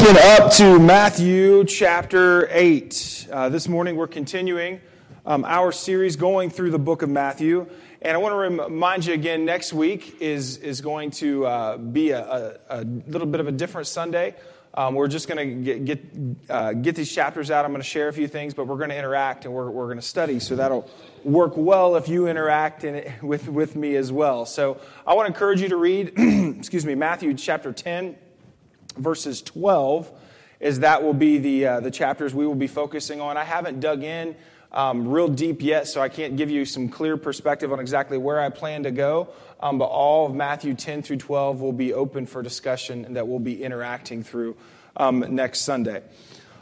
open up to Matthew chapter 8. Uh, this morning we're continuing um, our series going through the book of Matthew. And I want to remind you again, next week is, is going to uh, be a, a, a, little bit of a different Sunday. Um, we're just going to get, get, uh, get these chapters out. I'm going to share a few things, but we're going to interact and we're, we're going to study. So that'll work well if you interact in with, with me as well. So I want to encourage you to read, excuse me, Matthew chapter 10 verses 12, is that will be the, uh, the chapters we will be focusing on. I haven't dug in um, real deep yet, so I can't give you some clear perspective on exactly where I plan to go. Um, but all of Matthew 10 through 12 will be open for discussion and that we'll be interacting through um, next Sunday.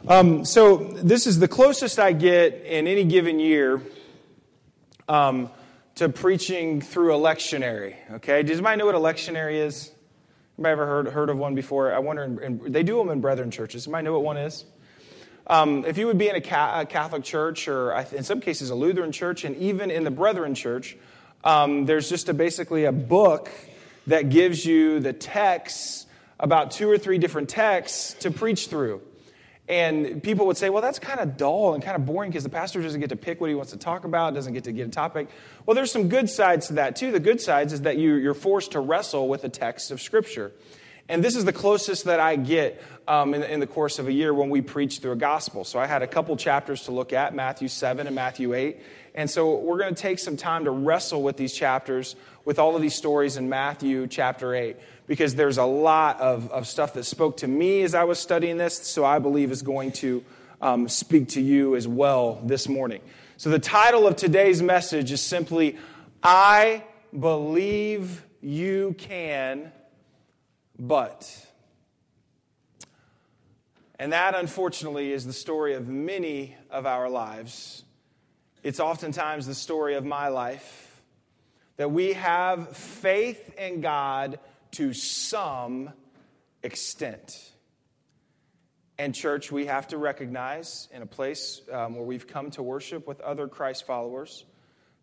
Um, so, this is the closest I get in any given year um, to preaching through a lectionary. Okay, does anybody know what a lectionary is? Anybody ever heard, heard of one before? I wonder, in, in, they do them in brethren churches. Anybody know what one is? Um, if you would be in a, ca- a, Catholic church, or in some cases a Lutheran church, and even in the brethren church, um, there's just a, basically a book that gives you the texts, about two or three different texts to preach through. And people would say, well, that's kind of dull and kind of boring because the pastor doesn't get to pick what he wants to talk about, doesn't get to get a topic. Well, there's some good sides to that, too. The good sides is that you, are forced to wrestle with the text of Scripture. And this is the closest that I get um, in, in, the course of a year when we preach through a gospel. So I had a couple chapters to look at Matthew 7 and Matthew 8. And so we're going to take some time to wrestle with these chapters, with all of these stories in Matthew chapter 8 because there's a lot of, of stuff that spoke to me as I was studying this, so I believe is going to um, speak to you as well this morning. So, the title of today's message is simply, I believe you can, but. And that, unfortunately, is the story of many of our lives. It's oftentimes the story of my life that we have faith in God to some extent. And, church, we have to recognize in a place um, where we've come to worship with other Christ followers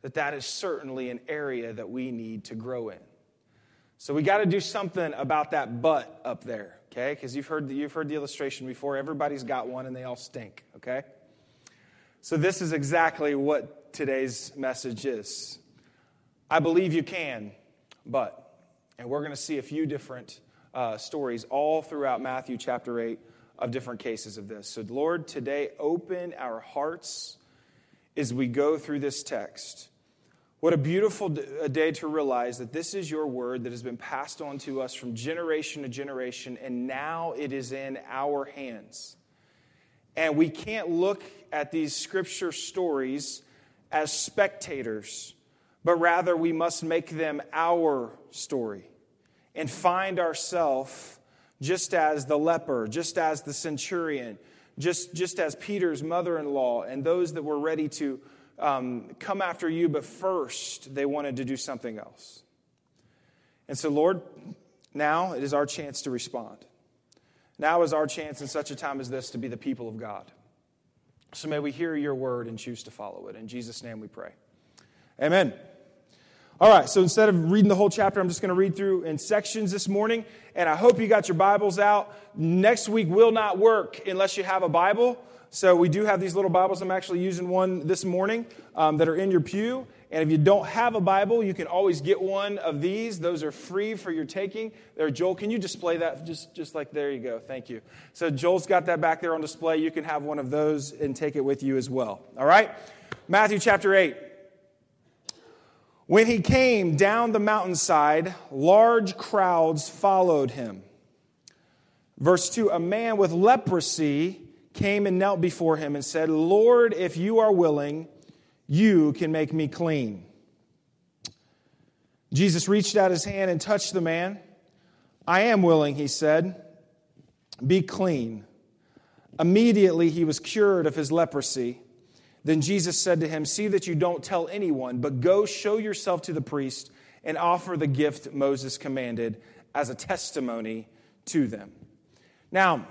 that that is certainly an area that we need to grow in. So we got to do something about that butt up there, okay? Because you've heard, you've heard the illustration before. Everybody's got one and they all stink, okay? So this is exactly what today's message is. I believe you can, but. And we're going to see a few different uh, stories all throughout Matthew chapter 8 of different cases of this. So, Lord, today open our hearts as we go through this text. What a beautiful day to realize that this is your word that has been passed on to us from generation to generation, and now it is in our hands. And we can't look at these scripture stories as spectators but rather we must make them our story and find ourselves just as the leper, just as the centurion, just, just as Peter's mother in law, and those that were ready to um, come after you, but first they wanted to do something else. And so, Lord, now it is our chance to respond. Now is our chance in such a time as this to be the people of God. So may we hear your word and choose to follow it. In Jesus' name we pray. Amen. All right, so instead of reading the whole chapter, I'm just going to read through in sections this morning. And I hope you got your Bibles out. Next week will not work unless you have a Bible. So we do have these little Bibles. I'm actually using one this morning um, that are in your pew. And if you don't have a Bible, you can always get one of these. Those are free for your taking. There, Joel, can you display that? Just, just like there you go. Thank you. So Joel's got that back there on display. You can have one of those and take it with you as well. All right? Matthew chapter 8. When he came down the mountainside, large crowds followed him. Verse 2 A man with leprosy came and knelt before him and said, Lord, if you are willing, you can make me clean. Jesus reached out his hand and touched the man. I am willing, he said. Be clean. Immediately he was cured of his leprosy. Then Jesus said to him, See that you don't tell anyone, but go show yourself to the priest and offer the gift Moses commanded as a testimony to them. Now,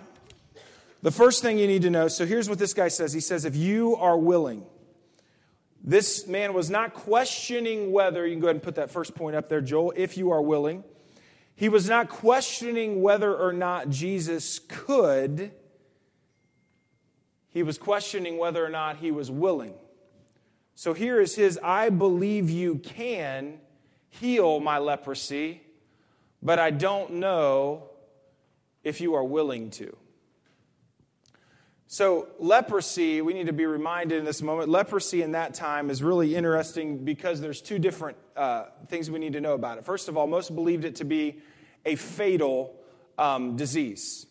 the first thing you need to know so here's what this guy says He says, If you are willing, this man was not questioning whether, you can go ahead and put that first point up there, Joel, if you are willing. He was not questioning whether or not Jesus could, he was questioning whether or not he was willing. So here is his I believe you can heal my leprosy, but I don't know if you are willing to. So, leprosy, we need to be reminded in this moment, leprosy in that time is really interesting because there's two different uh, things we need to know about it. First of all, most believed it to be a fatal um, disease.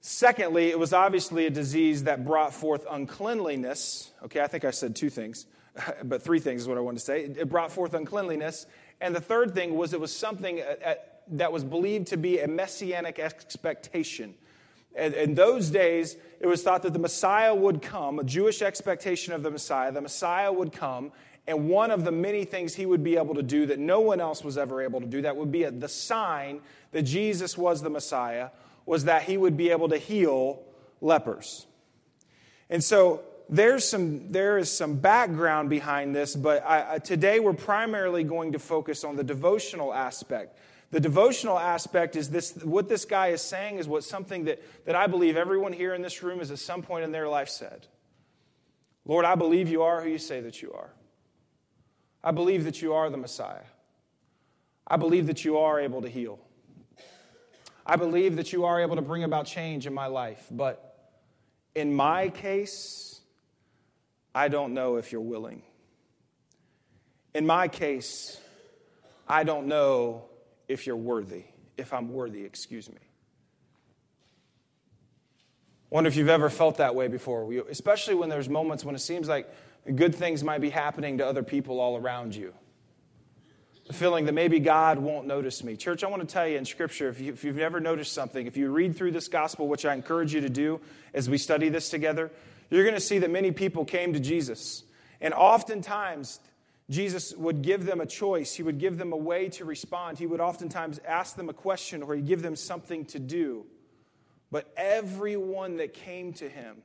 Secondly, it was obviously a disease that brought forth uncleanliness. Okay, I think I said two things, but three things is what I wanted to say. It brought forth uncleanliness. And the third thing was it was something uh, uh, that was believed to be a messianic expectation. In those days, it was thought that the Messiah would come, a Jewish expectation of the Messiah. The Messiah would come, and one of the many things he would be able to do that no one else was ever able to do, that would be a, the sign that Jesus was the Messiah, was that he would be able to heal lepers. And so there's some, there is some background behind this, but I, today we're primarily going to focus on the devotional aspect. The devotional aspect is this what this guy is saying is what something that, that I believe everyone here in this room has at some point in their life said. Lord, I believe you are who you say that you are. I believe that you are the Messiah. I believe that you are able to heal. I believe that you are able to bring about change in my life. But in my case, I don't know if you're willing. In my case, I don't know if you're worthy, if I'm worthy, excuse me. Wonder if you've ever felt that way before, especially when there's moments when it seems like good things might be happening to other people all around you. The feeling that maybe God won't notice me. Church, I want to tell you in Scripture, if, you, if you've never noticed something, if you read through this gospel, which I encourage you to do as we study this together, you're going to see that many people came to Jesus. And oftentimes, Jesus would give them a choice. He would give them a way to respond. He would oftentimes ask them a question or he'd give them something to do. But everyone that came to him,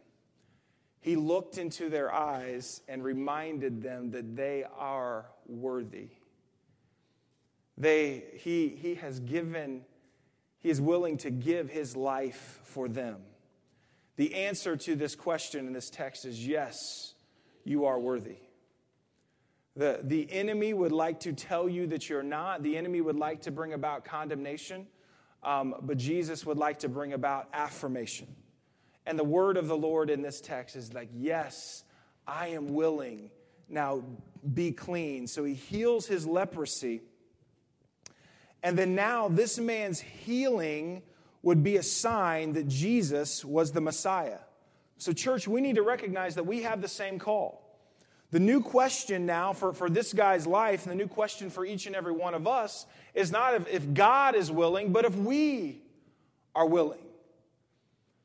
he looked into their eyes and reminded them that they are worthy. They, he, he has given, he is willing to give his life for them. The answer to this question in this text is yes, you are worthy. The, the enemy would like to tell you that you're not. The enemy would like to bring about condemnation, um, but Jesus would like to bring about affirmation. And the word of the Lord in this text is like, Yes, I am willing. Now be clean. So he heals his leprosy. And then now this man's healing would be a sign that Jesus was the Messiah. So, church, we need to recognize that we have the same call. The new question now for, for this guy's life, and the new question for each and every one of us, is not if, if God is willing, but if we are willing.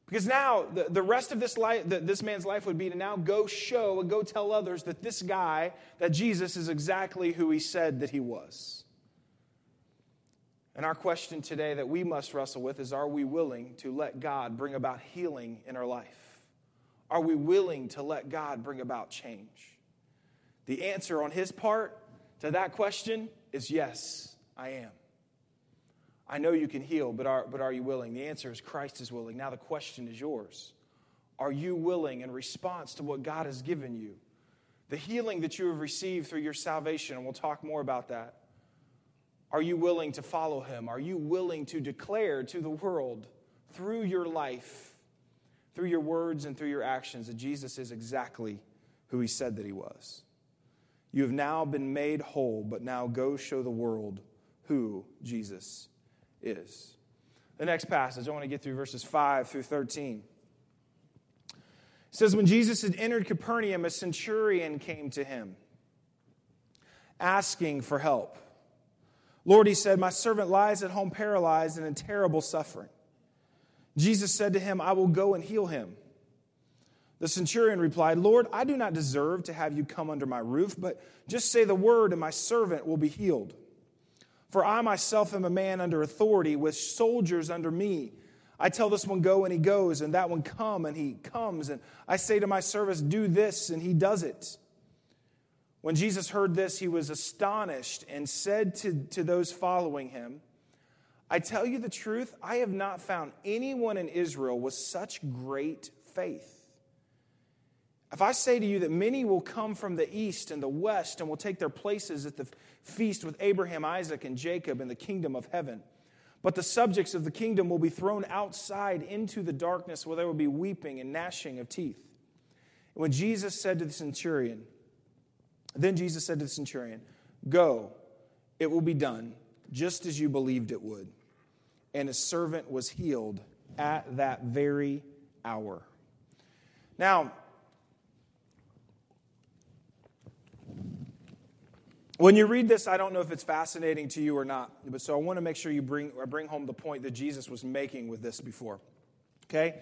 Because now the, the rest of this, life, the, this man's life would be to now go show and go tell others that this guy, that Jesus is exactly who he said that he was. And our question today that we must wrestle with is are we willing to let God bring about healing in our life? Are we willing to let God bring about change? The answer on his part to that question is yes, I am. I know you can heal, but are, but are you willing? The answer is Christ is willing. Now the question is yours. Are you willing in response to what God has given you? The healing that you have received through your salvation, and we'll talk more about that. Are you willing to follow him? Are you willing to declare to the world through your life, through your words and through your actions, that Jesus is exactly who he said that he was? You have now been made whole, but now go show the world who Jesus is. The next passage, I want to get through verses 5 through 13. It says, When Jesus had entered Capernaum, a centurion came to him, asking for help. Lord, he said, My servant lies at home paralyzed and in terrible suffering. Jesus said to him, I will go and heal him. The centurion replied, Lord, I do not deserve to have you come under my roof, but just say the word, and my servant will be healed. For I myself am a man under authority, with soldiers under me. I tell this one, go, and he goes, and that one, come, and he comes. And I say to my servant, do this, and he does it. When Jesus heard this, he was astonished and said to, to those following him, I tell you the truth, I have not found anyone in Israel with such great faith. If I say to you that many will come from the east and the west and will take their places at the feast with Abraham, Isaac, and Jacob in the kingdom of heaven, but the subjects of the kingdom will be thrown outside into the darkness where there will be weeping and gnashing of teeth. And when Jesus said to the centurion, then Jesus said to the centurion, Go, it will be done just as you believed it would. And his servant was healed at that very hour. Now, when you read this, I don't know if it's fascinating to you or not, but so I want to make sure you bring, uh, bring home the point that Jesus was making with this before. Okay?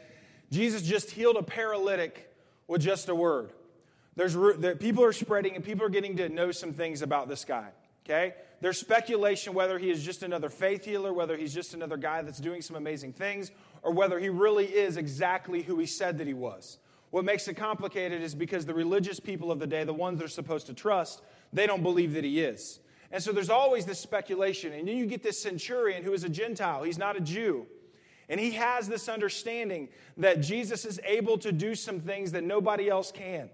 Jesus just healed a paralytic with just a word. There's, there, people are spreading and people are getting to know some things about this guy. Okay? There's speculation whether he is just another faith healer, whether he's just another guy that's doing some amazing things, or whether he really is exactly who he said that he was. What makes it complicated is because the religious people of the day, the ones they're supposed to trust, they don't believe that he is. And so there's always this speculation. And then you get this centurion who is a Gentile, he's not a Jew. And he has this understanding that Jesus is able to do some things that nobody else can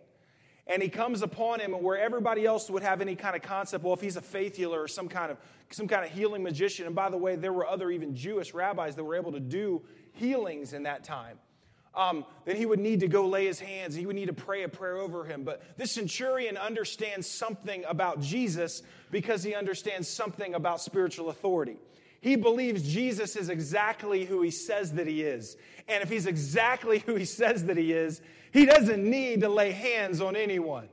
and he comes upon him and where everybody else would have any kind of concept well if he's a faith healer or some kind of some kind of healing magician and by the way there were other even jewish rabbis that were able to do healings in that time um, then he would need to go lay his hands he would need to pray a prayer over him but this centurion understands something about jesus because he understands something about spiritual authority he believes Jesus is exactly who he says that he is. And if he's exactly who he says that he is, he doesn't need to lay hands on anyone.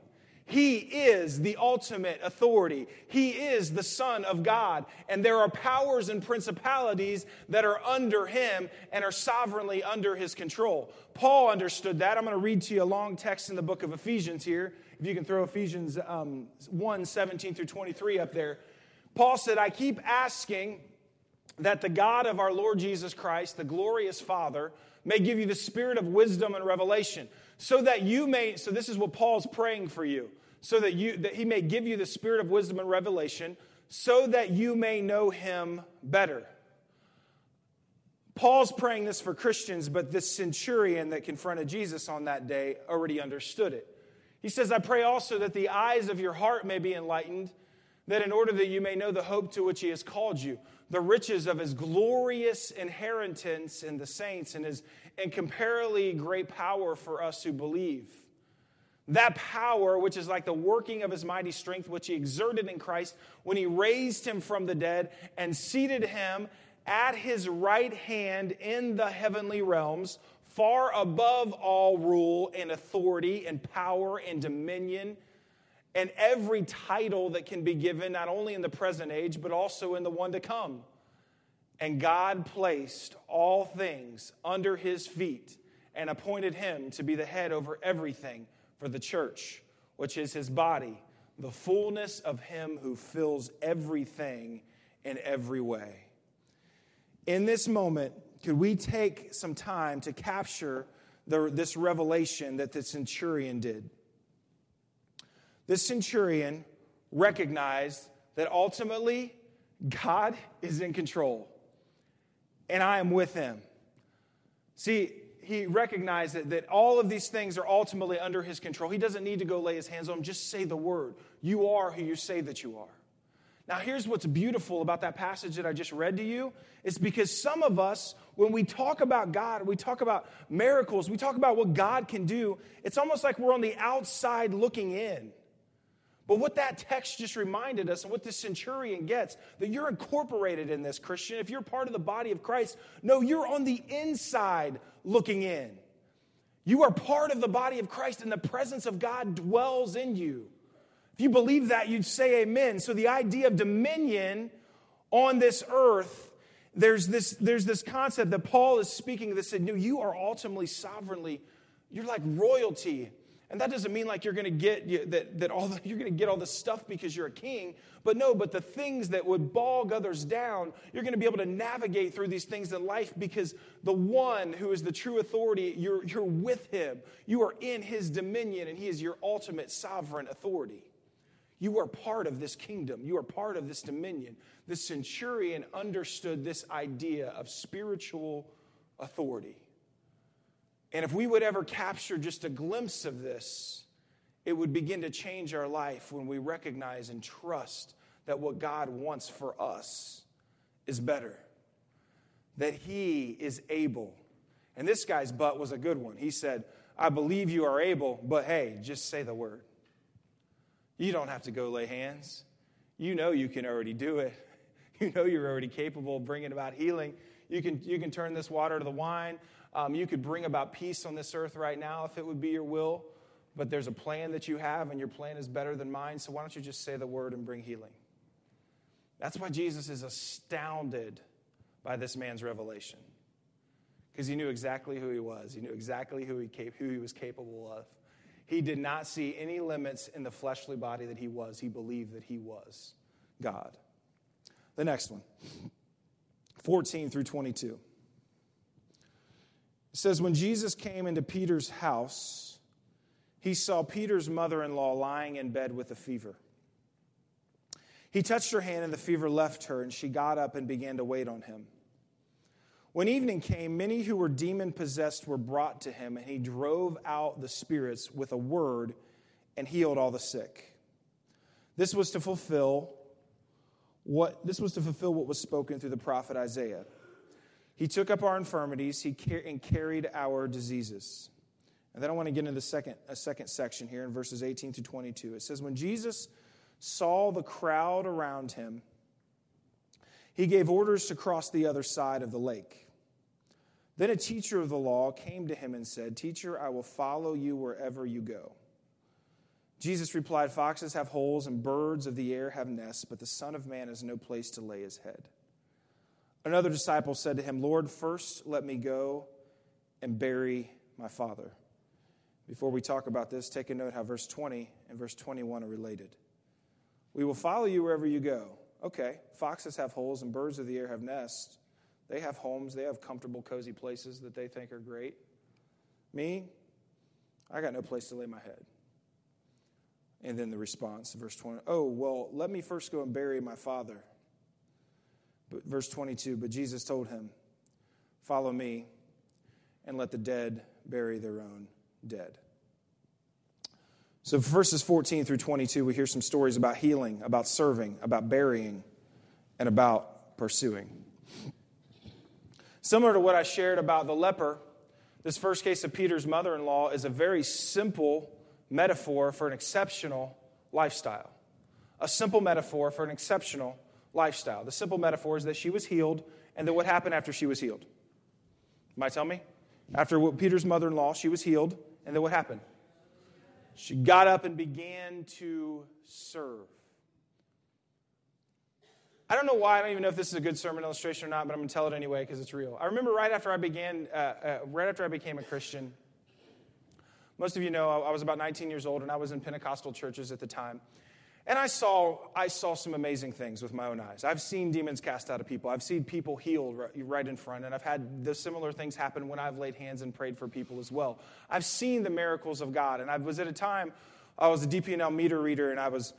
He is the ultimate authority. He is the Son of God. And there are powers and principalities that are under him and are sovereignly under his control. Paul understood that. I'm going to read to you a long text in the book of Ephesians here. If you can throw Ephesians um, 1 17 through 23 up there. Paul said, I keep asking that the God of our Lord Jesus Christ, the glorious Father, may give you the spirit of wisdom and revelation, so that you may, so this is what Paul's praying for you, so that you that he may give you the spirit of wisdom and revelation, so that you may know him better. Paul's praying this for Christians, but this centurion that confronted Jesus on that day already understood it. He says, I pray also that the eyes of your heart may be enlightened, that in order that you may know the hope to which he has called you the riches of his glorious inheritance in the saints and his incomparably great power for us who believe. That power, which is like the working of his mighty strength, which he exerted in Christ when he raised him from the dead and seated him at his right hand in the heavenly realms, far above all rule and authority and power and dominion and every title that can be given, not only in the present age, but also in the one to come. And God placed all things under his feet and appointed him to be the head over everything for the church, which is his body, the fullness of him who fills everything in every way. In this moment, could we take some time to capture the, this revelation that the centurion did? This centurion recognized that ultimately God is in control and I am with him. See, he recognized that, that all of these things are ultimately under his control. He doesn't need to go lay his hands on them, just say the word. You are who you say that you are. Now, here's what's beautiful about that passage that I just read to you It's because some of us, when we talk about God, we talk about miracles, we talk about what God can do, it's almost like we're on the outside looking in. But what that text just reminded us, and what the centurion gets, that you're incorporated in this, Christian. If you're part of the body of Christ, no, you're on the inside looking in. You are part of the body of Christ, and the presence of God dwells in you. If you believe that, you'd say amen. So the idea of dominion on this earth, there's this, there's this concept that Paul is speaking that said, no, you are ultimately sovereignly, you're like royalty and that doesn't mean like you're going to get that, that all the, you're going to get all this stuff because you're a king, but no, but the things that would bog others down, you're going to be able to navigate through these things in life because the one who is the true authority, you're, you're with him. You are in his dominion and he is your ultimate sovereign authority. You are part of this kingdom. You are part of this dominion. The centurion understood this idea of spiritual authority. And if we would ever capture just a glimpse of this, it would begin to change our life when we recognize and trust that what God wants for us is better, that He is able. And this guy's butt was a good one. He said, I believe you are able, but hey, just say the word. You don't have to go lay hands. You know you can already do it. You know you're already capable of bringing about healing. You can, you can turn this water to the wine. Um, you could bring about peace on this earth right now if it would be your will. But there's a plan that you have, and your plan is better than mine. So why don't you just say the word and bring healing? That's why Jesus is astounded by this man's revelation. Because he knew exactly who he was, he knew exactly who he, who he was capable of. He did not see any limits in the fleshly body that he was. He believed that he was God. The next one, 14 through 22. It says, When Jesus came into Peter's house, he saw Peter's mother in law lying in bed with a fever. He touched her hand, and the fever left her, and she got up and began to wait on him. When evening came, many who were demon possessed were brought to him, and he drove out the spirits with a word and healed all the sick. This was to fulfill what this was to fulfill what was spoken through the prophet Isaiah. He took up our infirmities, he car- and carried our diseases. And then I want to get into the second, a second section here in verses 18 to 22. It says, When Jesus saw the crowd around him, he gave orders to cross the other side of the lake. Then a teacher of the law came to him and said, Teacher, I will follow you wherever you go. Jesus replied, Foxes have holes and birds of the air have nests, but the Son of Man has no place to lay his head. Another disciple said to him, Lord, first let me go and bury my father. Before we talk about this, take a note how verse 20 and verse 21 are related. We will follow you wherever you go. Okay, foxes have holes and birds of the air have nests. They have homes, they have comfortable, cozy places that they think are great. Me, I got no place to lay my head. And then the response, verse 20, oh, well, let me first go and bury my father. But verse 22, but Jesus told him, Follow me and let the dead bury their own dead. So, verses 14 through 22, we hear some stories about healing, about serving, about burying, and about pursuing. Similar to what I shared about the leper, this first case of Peter's mother in law is a very simple metaphor for an exceptional lifestyle. A simple metaphor for an exceptional lifestyle. The simple metaphor is that she was healed, and then what happened after she was healed? Might tell me? After Peter's mother in law, she was healed, and then what happened? She got up and began to serve. I don't know why. I don't even know if this is a good sermon illustration or not, but I'm going to tell it anyway because it's real. I remember right after I began, uh, uh, right after I became a Christian. Most of you know I was about 19 years old, and I was in Pentecostal churches at the time. And I saw, I saw some amazing things with my own eyes. I've seen demons cast out of people. I've seen people healed right in front. And I've had the similar things happen when I've laid hands and prayed for people as well. I've seen the miracles of God. And I was at a time, I was a DP&L meter reader, and I was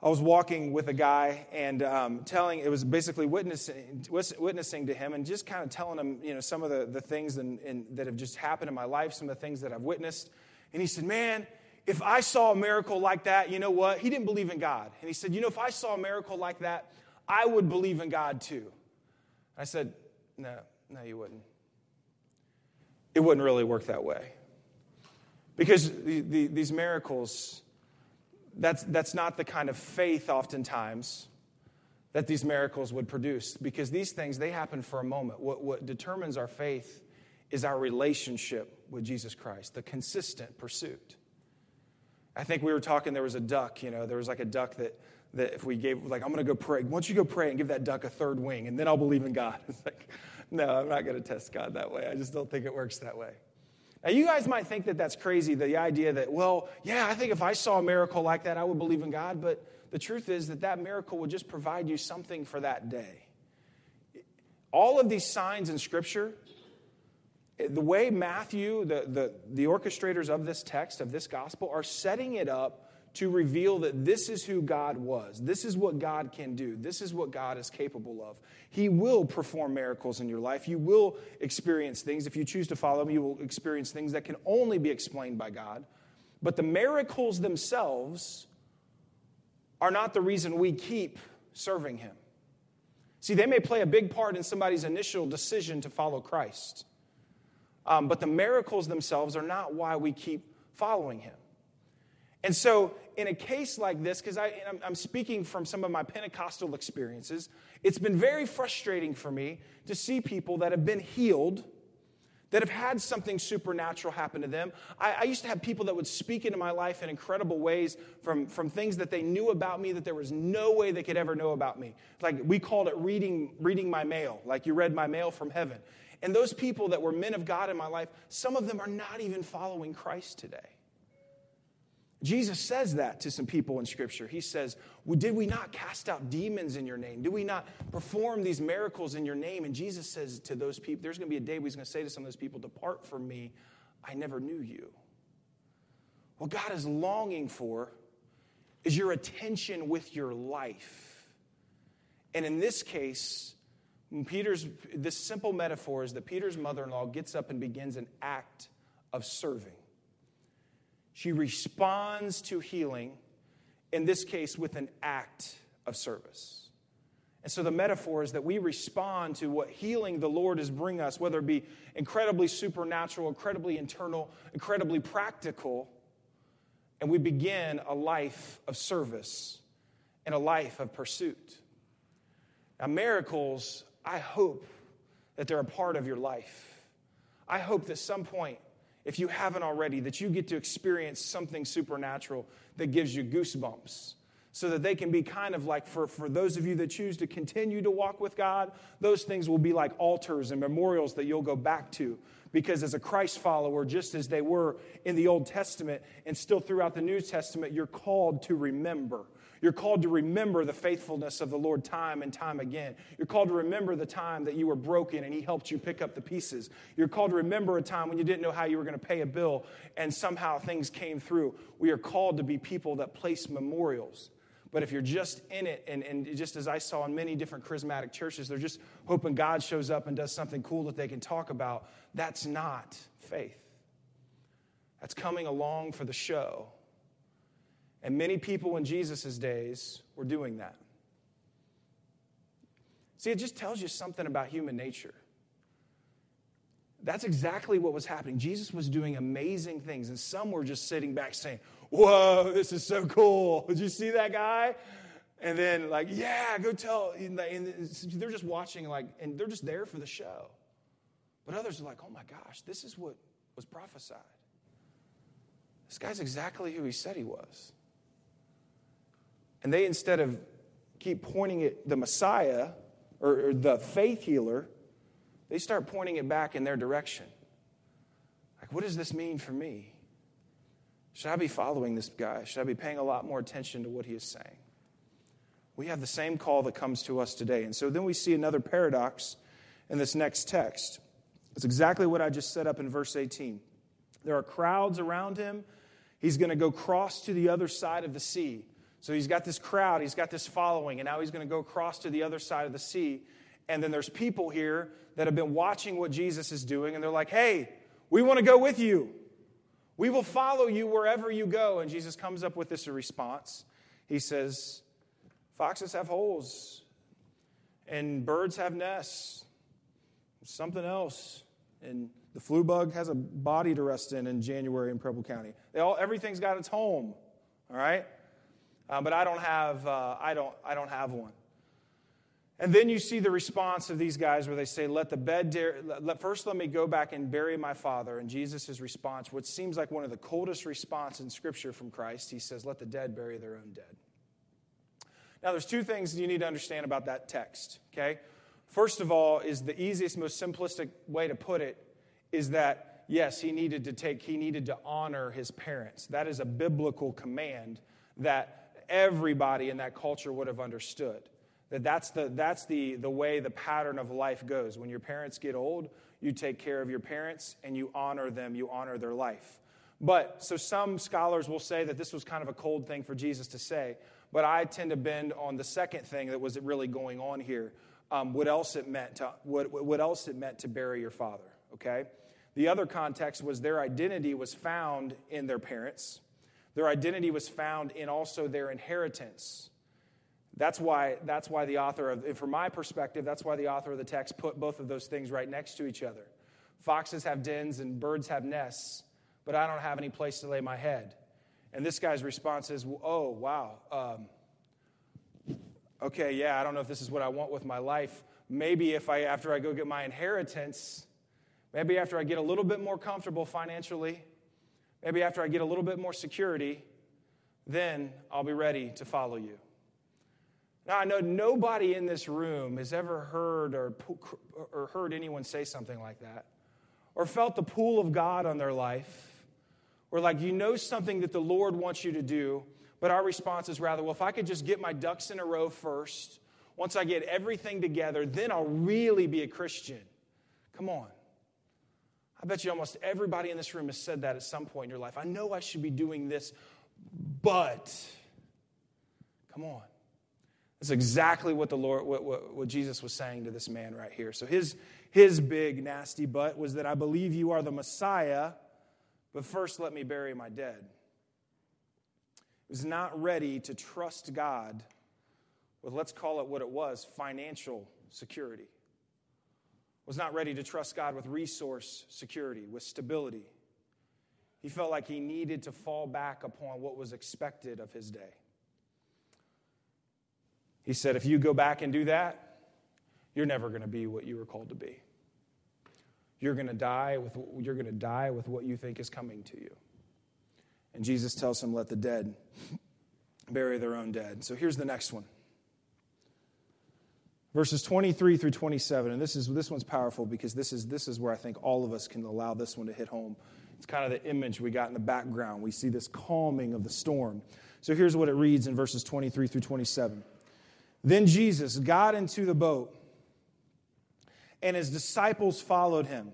I was walking with a guy and um, telling, it was basically witnessing, witnessing to him and just kind of telling him, you know, some of the, the things in, in, that have just happened in my life, some of the things that I've witnessed. And he said, Man, if I saw a miracle like that, you know what? He didn't believe in God. And he said, You know, if I saw a miracle like that, I would believe in God too. I said, No, no, you wouldn't. It wouldn't really work that way. Because the, the, these miracles, that's, that's not the kind of faith, oftentimes, that these miracles would produce because these things, they happen for a moment. What, what determines our faith is our relationship with Jesus Christ, the consistent pursuit. I think we were talking, there was a duck, you know, there was like a duck that, that if we gave, like, I'm going to go pray. Why don't you go pray and give that duck a third wing, and then I'll believe in God? It's like, no, I'm not going to test God that way. I just don't think it works that way. Now, you guys might think that that's crazy, the idea that, well, yeah, I think if I saw a miracle like that, I would believe in God. But the truth is that that miracle would just provide you something for that day. All of these signs in Scripture, the way Matthew, the, the, the orchestrators of this text, of this gospel, are setting it up to reveal that this is who God was. This is what God can do. This is what God is capable of. He will perform miracles in your life. You will experience things. If you choose to follow Him, you will experience things that can only be explained by God. But the miracles themselves are not the reason we keep serving Him. See, they may play a big part in somebody's initial decision to follow Christ. Um, but the miracles themselves are not why we keep following him. And so, in a case like this, because I'm, I'm speaking from some of my Pentecostal experiences, it's been very frustrating for me to see people that have been healed, that have had something supernatural happen to them. I, I, used to have people that would speak into my life in incredible ways from, from things that they knew about me that there was no way they could ever know about me. Like we called it reading, reading my mail, like you read my mail from heaven. And those people that were men of God in my life, some of them are not even following Christ today. Jesus says that to some people in Scripture. He says, well, Did we not cast out demons in your name? Did we not perform these miracles in your name? And Jesus says to those people, There's going to be a day where he's going to say to some of those people, Depart from me, I never knew you. What God is longing for is your attention with your life. And in this case, Peter's, this simple metaphor is that Peter's mother in law gets up and begins an act of serving. She responds to healing, in this case, with an act of service. And so the metaphor is that we respond to what healing the Lord is bringing us, whether it be incredibly supernatural, incredibly internal, incredibly practical, and we begin a life of service and a life of pursuit. Now, miracles I hope that they're a part of your life. I hope that some point, if you haven't already, that you get to experience something supernatural that gives you goosebumps. So that they can be kind of like, for, for those of you that choose to continue to walk with God, those things will be like altars and memorials that you'll go back to. Because as a Christ follower, just as they were in the Old Testament and still throughout the New Testament, you're called to remember. You're called to remember the faithfulness of the Lord time and time again. You're called to remember the time that you were broken and He helped you pick up the pieces. You're called to remember a time when you didn't know how you were going to pay a bill and somehow things came through. We are called to be people that place memorials. But if you're just in it, and, and just as I saw in many different charismatic churches, they're just hoping God shows up and does something cool that they can talk about, that's not faith. That's coming along for the show. And many people in Jesus' days were doing that. See, it just tells you something about human nature. That's exactly what was happening. Jesus was doing amazing things, and some were just sitting back saying, Whoa, this is so cool. Did you see that guy? And then, like, yeah, go tell. And they're just watching, like, and they're just there for the show. But others are like, oh my gosh, this is what was prophesied. This guy's exactly who he said he was. And they, instead of keep pointing at the Messiah or, or the faith healer, they start pointing it back in their direction. Like, what does this mean for me? Should I be following this guy? Should I be paying a lot more attention to what he is saying? We have the same call that comes to us today. And so then we see another paradox in this next text. It's exactly what I just set up in verse 18. There are crowds around him. He's going to go cross to the other side of the sea. So he's got this crowd, he's got this following, and now he's going to go across to the other side of the sea. And then there's people here that have been watching what Jesus is doing, and they're like, hey, we want to go with you. We will follow you wherever you go. And Jesus comes up with this response. He says, Foxes have holes, and birds have nests, something else. And the flu bug has a body to rest in in January in Preble County. They all, everything's got its home, all right? Uh, but I don't have uh, I don't I don't have one. And then you see the response of these guys where they say, "Let the bed dare, let, first let me go back and bury my father." And Jesus' response, what seems like one of the coldest response in Scripture from Christ, he says, "Let the dead bury their own dead." Now, there's two things you need to understand about that text. Okay, first of all, is the easiest, most simplistic way to put it is that yes, he needed to take, he needed to honor his parents. That is a biblical command that everybody in that culture would have understood. That that's the, that's the, the way the pattern of life goes. When your parents get old, you take care of your parents and you honor them, you honor their life. But so some scholars will say that this was kind of a cold thing for Jesus to say. But I tend to bend on the second thing that was really going on here. Um, what else it meant to what, what else it meant to bury your father? Okay. The other context was their identity was found in their parents. Their identity was found in also their inheritance. That's why, that's why the author of, from my perspective, that's why the author of the text put both of those things right next to each other. Foxes have dens and birds have nests, but I don't have any place to lay my head. And this guy's response is, oh, wow. Um, okay, yeah, I don't know if this is what I want with my life. Maybe if I, after I go get my inheritance, maybe after I get a little bit more comfortable financially, maybe after I get a little bit more security, then I'll be ready to follow you. Now, I know nobody in this room has ever heard or, or heard anyone say something like that, or felt the pull of God on their life or like you know something that the Lord wants you to do, but our response is rather, well, if I could just get my ducks in a row first, once I get everything together, then I'll really be a Christian. Come on. I bet you almost everybody in this room has said that at some point in your life. I know I should be doing this, but come on. That's exactly what the Lord, what, what, what, Jesus was saying to this man right here. So his, his big nasty butt was that I believe you are the Messiah, but first, let me bury my dead. Was not ready to trust God with, let's call it what it was, financial security. Was not ready to trust God with resource security, with stability. He felt like he needed to fall back upon what was expected of his day. He said, if you go back and do that, you're never going to be what you were called to be. You're going to die with you're going to die with what you think is coming to you. And Jesus tells him, "Let the dead bury their own dead." So here's the next one. Verses 23 through 27, and this is this one's powerful because this is this is where I think all of us can allow this one to hit home. It's kind of the image we got in the background. We see this calming of the storm. So here's what it reads in verses 23 through 27. Then Jesus got into the boat and his disciples followed him.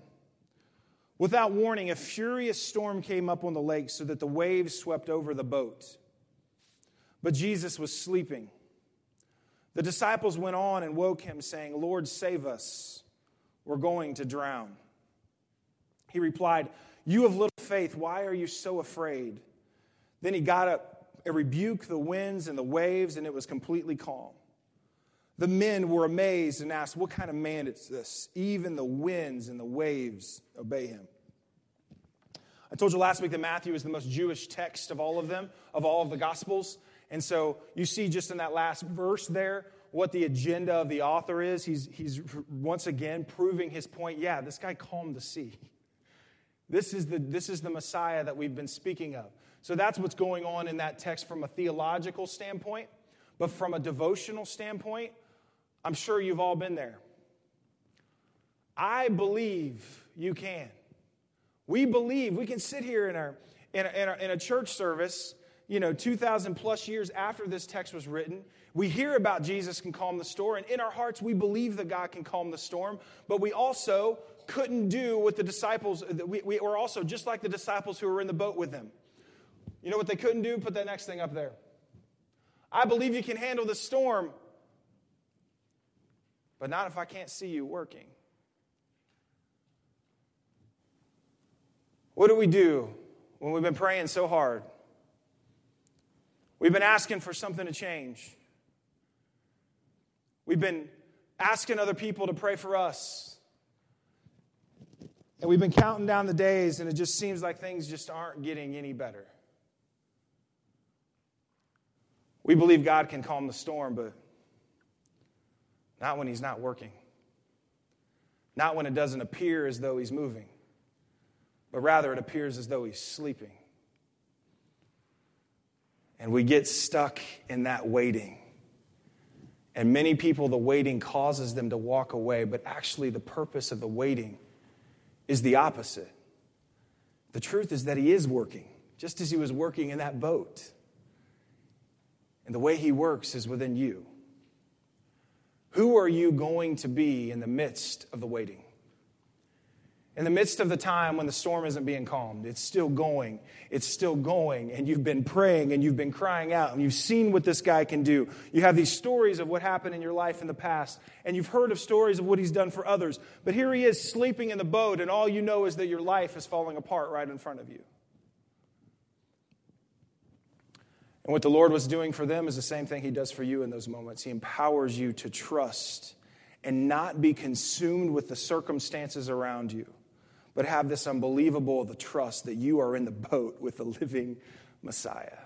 Without warning, a furious storm came up on the lake so that the waves swept over the boat. But Jesus was sleeping. The disciples went on and woke him, saying, Lord, save us. We're going to drown. He replied, You have little faith. Why are you so afraid? Then he got up and rebuked the winds and the waves, and it was completely calm. The men were amazed and asked, What kind of man is this? Even the winds and the waves obey him. I told you last week that Matthew is the most Jewish text of all of them, of all of the Gospels. And so you see just in that last verse there what the agenda of the author is. He's, he's once again proving his point. Yeah, this guy calmed the sea. This is, the, this is the Messiah that we've been speaking of. So that's what's going on in that text from a theological standpoint. But from a devotional standpoint, I'm sure you've all been there. I believe you can. We believe we can sit here in, our, in, a, in, a, in a church service, you know, 2,000 plus years after this text was written. We hear about Jesus can calm the storm, and in our hearts, we believe that God can calm the storm, but we also couldn't do what the disciples, we, we were also just like the disciples who were in the boat with them. You know what they couldn't do? Put that next thing up there. I believe you can handle the storm, but not if I can't see you working. What do we do when we've been praying so hard? We've been asking for something to change. We've been asking other people to pray for us. And we've been counting down the days, and it just seems like things just aren't getting any better. We believe God can calm the storm, but not when He's not working. Not when it doesn't appear as though He's moving, but rather it appears as though He's sleeping. And we get stuck in that waiting. And many people, the waiting causes them to walk away, but actually, the purpose of the waiting is the opposite. The truth is that He is working, just as He was working in that boat. And the way He works is within you. Who are you going to be in the midst of the waiting? In the midst of the time when the storm isn't being calmed, it's still going. It's still going. And you've been praying and you've been crying out and you've seen what this guy can do. You have these stories of what happened in your life in the past and you've heard of stories of what he's done for others. But here he is sleeping in the boat and all you know is that your life is falling apart right in front of you. And what the Lord was doing for them is the same thing he does for you in those moments. He empowers you to trust and not be consumed with the circumstances around you but have this unbelievable the trust that you are in the boat with the living Messiah.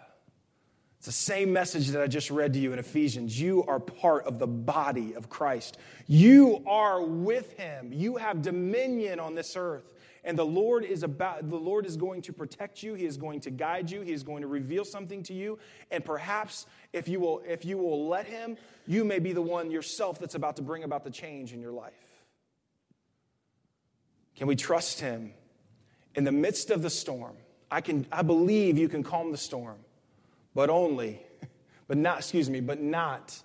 It's the same message that I just read to you in Ephesians. You are part of the body of Christ. You are with him. You have dominion on this earth. And the Lord is about the Lord is going to protect you. He is going to guide you. He is going to reveal something to you. And perhaps if you will if you will let him, you may be the one yourself that's about to bring about the change in your life. Can we trust him in the midst of the storm? I can I believe you can calm the storm, but only but not excuse me, but not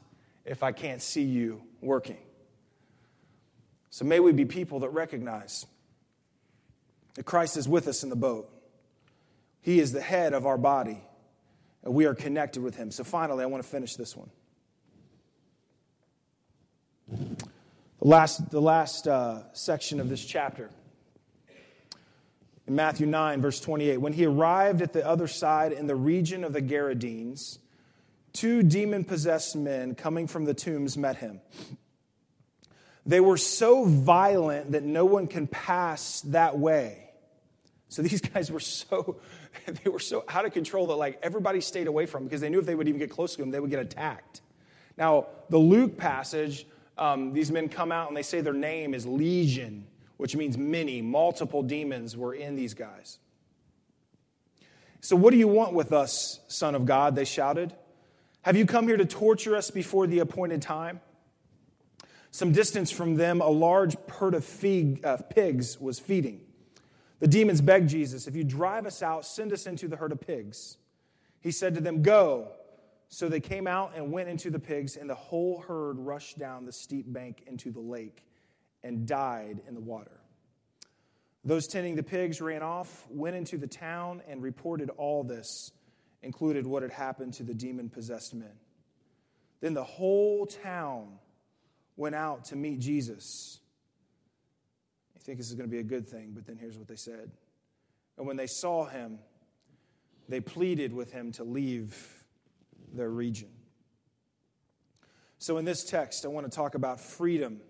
if I can't see you working. So may we be people that recognize that Christ is with us in the boat. He is the head of our body, and we are connected with him. So finally, I want to finish this one. The last, the last uh, section of this chapter in Matthew 9, verse 28. When he arrived at the other side in the region of the Gerasenes, two demon possessed men coming from the tombs met him. They were so violent that no one can pass that way. So these guys were so they were so out of control that like everybody stayed away from them because they knew if they would even get close to them, they would get attacked. Now, the Luke passage, um, these men come out and they say their name is Legion which means many, multiple demons were in these guys. So, what do you want with us, Son of God? They shouted. Have you come here to torture us before the appointed time? Some distance from them, a large herd of fig, uh, pigs was feeding. The demons begged Jesus, If you drive us out, send us into the herd of pigs. He said to them, Go. So they came out and went into the pigs, and the whole herd rushed down the steep bank into the lake and died in the water. Those tending the pigs ran off, went into the town, and reported all this, included what had happened to the demon possessed men. Then the whole town went out to meet Jesus. You think this is going to be a good thing, but then here's what they said. And when they saw him, they pleaded with him to leave their region. So, in this text, I want to talk about freedom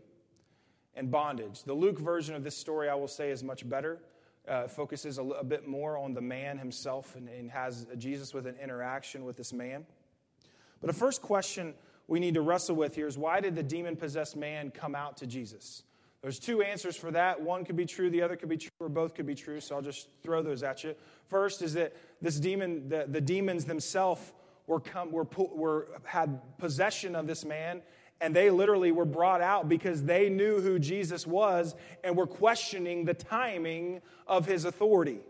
and bondage. The Luke version of this story, I will say, is much better. Uh, focuses a, a, bit more on the man himself and, and has Jesus with an interaction with this man. But the first question we need to wrestle with here is why did the demon possessed man come out to Jesus? There's two answers for that. One could be true, the other could be true, or both could be true. So I'll just throw those at you. First is that this demon, the, the demons themselves were, come, were, were had possession of this man and they literally were brought out because they knew who Jesus was and were questioning the timing of his authority.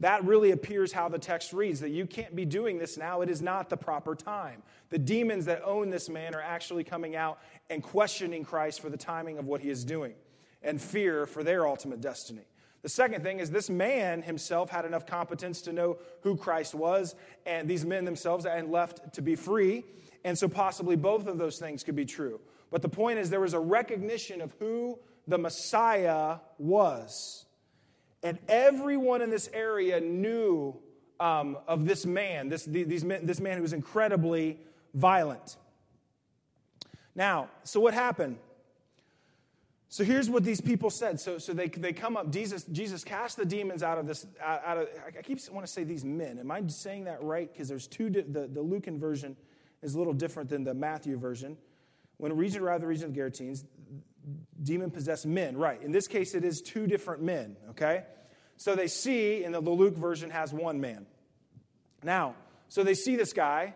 That really appears how the text reads that you can't be doing this now. It is not the proper time. The demons that own this man are actually coming out and questioning Christ for the timing of what he is doing and fear for their ultimate destiny. The second thing is this man himself had enough competence to know who Christ was, and these men themselves and left to be free. And so, possibly both of those things could be true. But the point is, there was a recognition of who the Messiah was. And everyone in this area knew um, of this man, this, these men, this man who was incredibly violent. Now, so what happened? So here's what these people said. So, so they, they come up, Jesus, Jesus cast the demons out of this, out of, I keep want to say these men. Am I saying that right? Because there's two, the, the Lucan version is a little different than the Matthew version. When a region arrived, the region of the Gerasenes, demon possessed men, right. In this case, it is two different men, okay? So they see, and the Luke version has one man. Now, so they see this guy.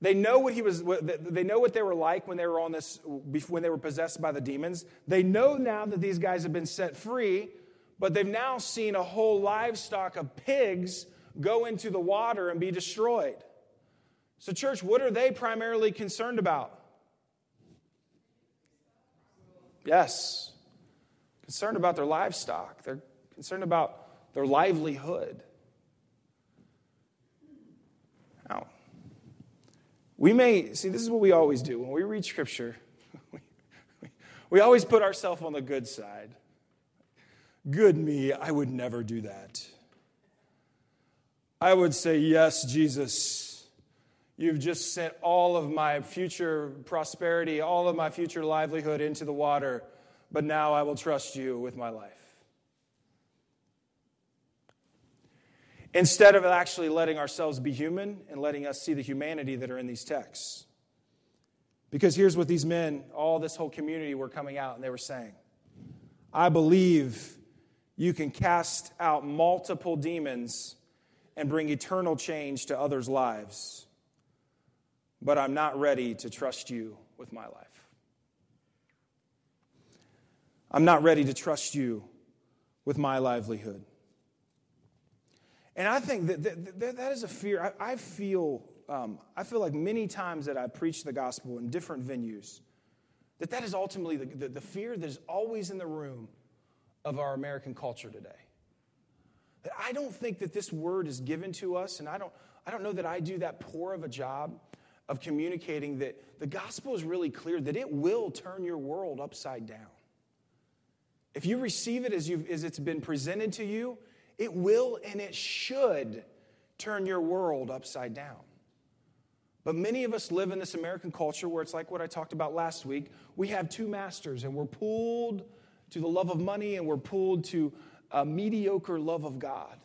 They know what he was. They know what they were like when they were on this. When they were possessed by the demons. They know now that these guys have been set free, but they've now seen a whole livestock of pigs go into the water and be destroyed. So, church, what are they primarily concerned about? Yes. concerned about their livestock, they're concerned about their livelihood. Now, we may, see, this is what we always do. When we read Scripture, we, we always put ourselves on the good side. Good me, I would never do that. I would say, Yes, Jesus, you've just sent all of my future prosperity, all of my future livelihood into the water, but now I will trust you with my life. Instead of actually letting ourselves be human and letting us see the humanity that are in these texts. Because here's what these men, all this whole community were coming out and they were saying I believe you can cast out multiple demons and bring eternal change to others' lives. But I'm not ready to trust you with my life. I'm not ready to trust you with my livelihood. And I think that that, that is a fear. I, I feel, um, I feel like many times that I preach the gospel in different venues, that that is ultimately the, the, the fear that is always in the room of our American culture today. That I don't think that this word is given to us, and I don't, I don't know that I do that poor of a job of communicating that the gospel is really clear that it will turn your world upside down. If you receive it as, you've, as it's been presented to you, it will and it should turn your world upside down. But many of us live in this American culture where it's like what I talked about last week. We have two masters, and we're pulled to the love of money and we're pulled to a mediocre love of God.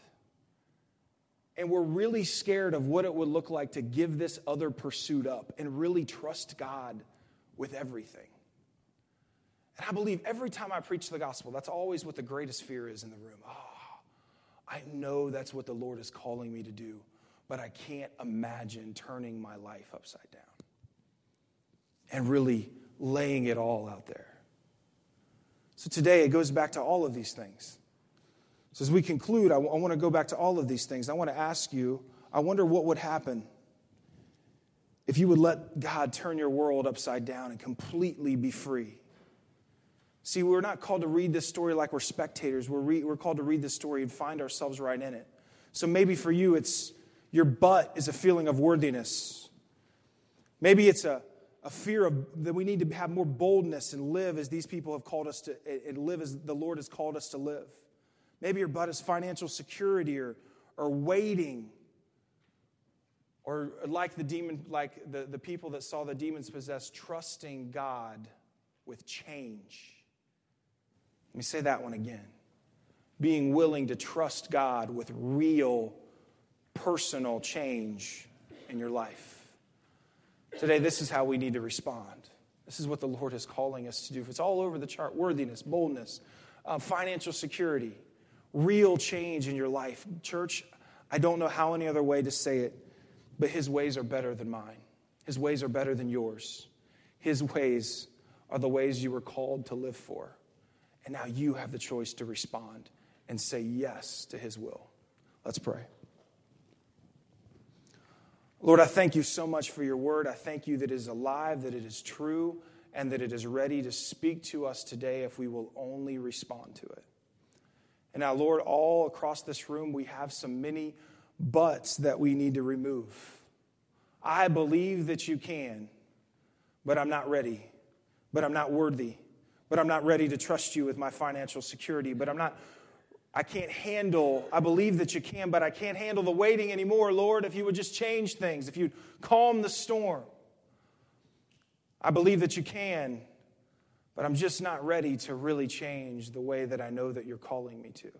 And we're really scared of what it would look like to give this other pursuit up and really trust God with everything. And I believe every time I preach the gospel, that's always what the greatest fear is in the room. Oh, I know that's what the Lord is calling me to do, but I can't imagine turning my life upside down and really laying it all out there. So today it goes back to all of these things. So, as we conclude, I, w- I want to go back to all of these things. I want to ask you I wonder what would happen if you would let God turn your world upside down and completely be free. See, we're not called to read this story like we're spectators. We're, re- we're called to read this story and find ourselves right in it. So maybe for you, it's your butt is a feeling of worthiness. Maybe it's a, a fear of that we need to have more boldness and live as these people have called us to, and live as the Lord has called us to live. Maybe your butt is financial security or, or waiting. Or like the demon, like the, the people that saw the demons possess, trusting God with change. Let me say that one again. Being willing to trust God with real personal change in your life. Today, this is how we need to respond. This is what the Lord is calling us to do. It's all over the chart worthiness, boldness, uh, financial security real change in your life. Church, I don't know how any other way to say it, but his ways are better than mine. His ways are better than yours. His ways are the ways you were called to live for. And now you have the choice to respond and say yes to his will. Let's pray. Lord, I thank you so much for your word. I thank you that it is alive, that it is true, and that it is ready to speak to us today if we will only respond to it. And now, Lord, all across this room, we have some many buts that we need to remove. I believe that you can, but I'm not ready, but I'm not worthy, but I'm not ready to trust you with my financial security, but I'm not. I can't handle, I believe that you can, but I can't handle the waiting anymore, Lord. If you would just change things, if you'd calm the storm. I believe that you can, but I'm just not ready to really change the way that I know that you're calling me to.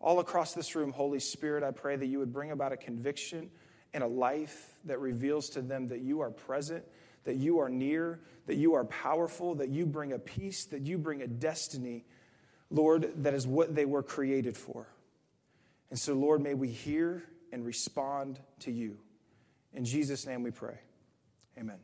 All across this room, Holy Spirit, I pray that you would bring about a conviction and a life that reveals to them that you are present, that you are near, that you are powerful, that you bring a peace, that you bring a destiny, Lord, that is what they were created for. And so, Lord, may we hear and respond to you. In Jesus' name we pray. Amen.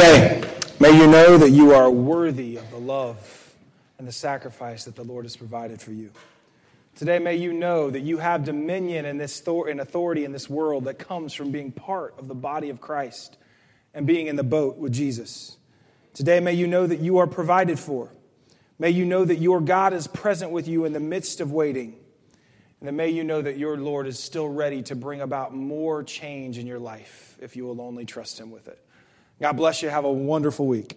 Today, may you know that you are worthy of the love and the sacrifice that the Lord has provided for you. Today, may you know that you have dominion and, this authority in this world that comes from being part of the body of Christ and being in the boat with Jesus. Today, may you know that you are provided for. May you know that your God is present with you in the midst of waiting. And then may you know that your Lord is still ready to bring about more change in your life if you will only trust Him with it. God bless you. Have a wonderful week.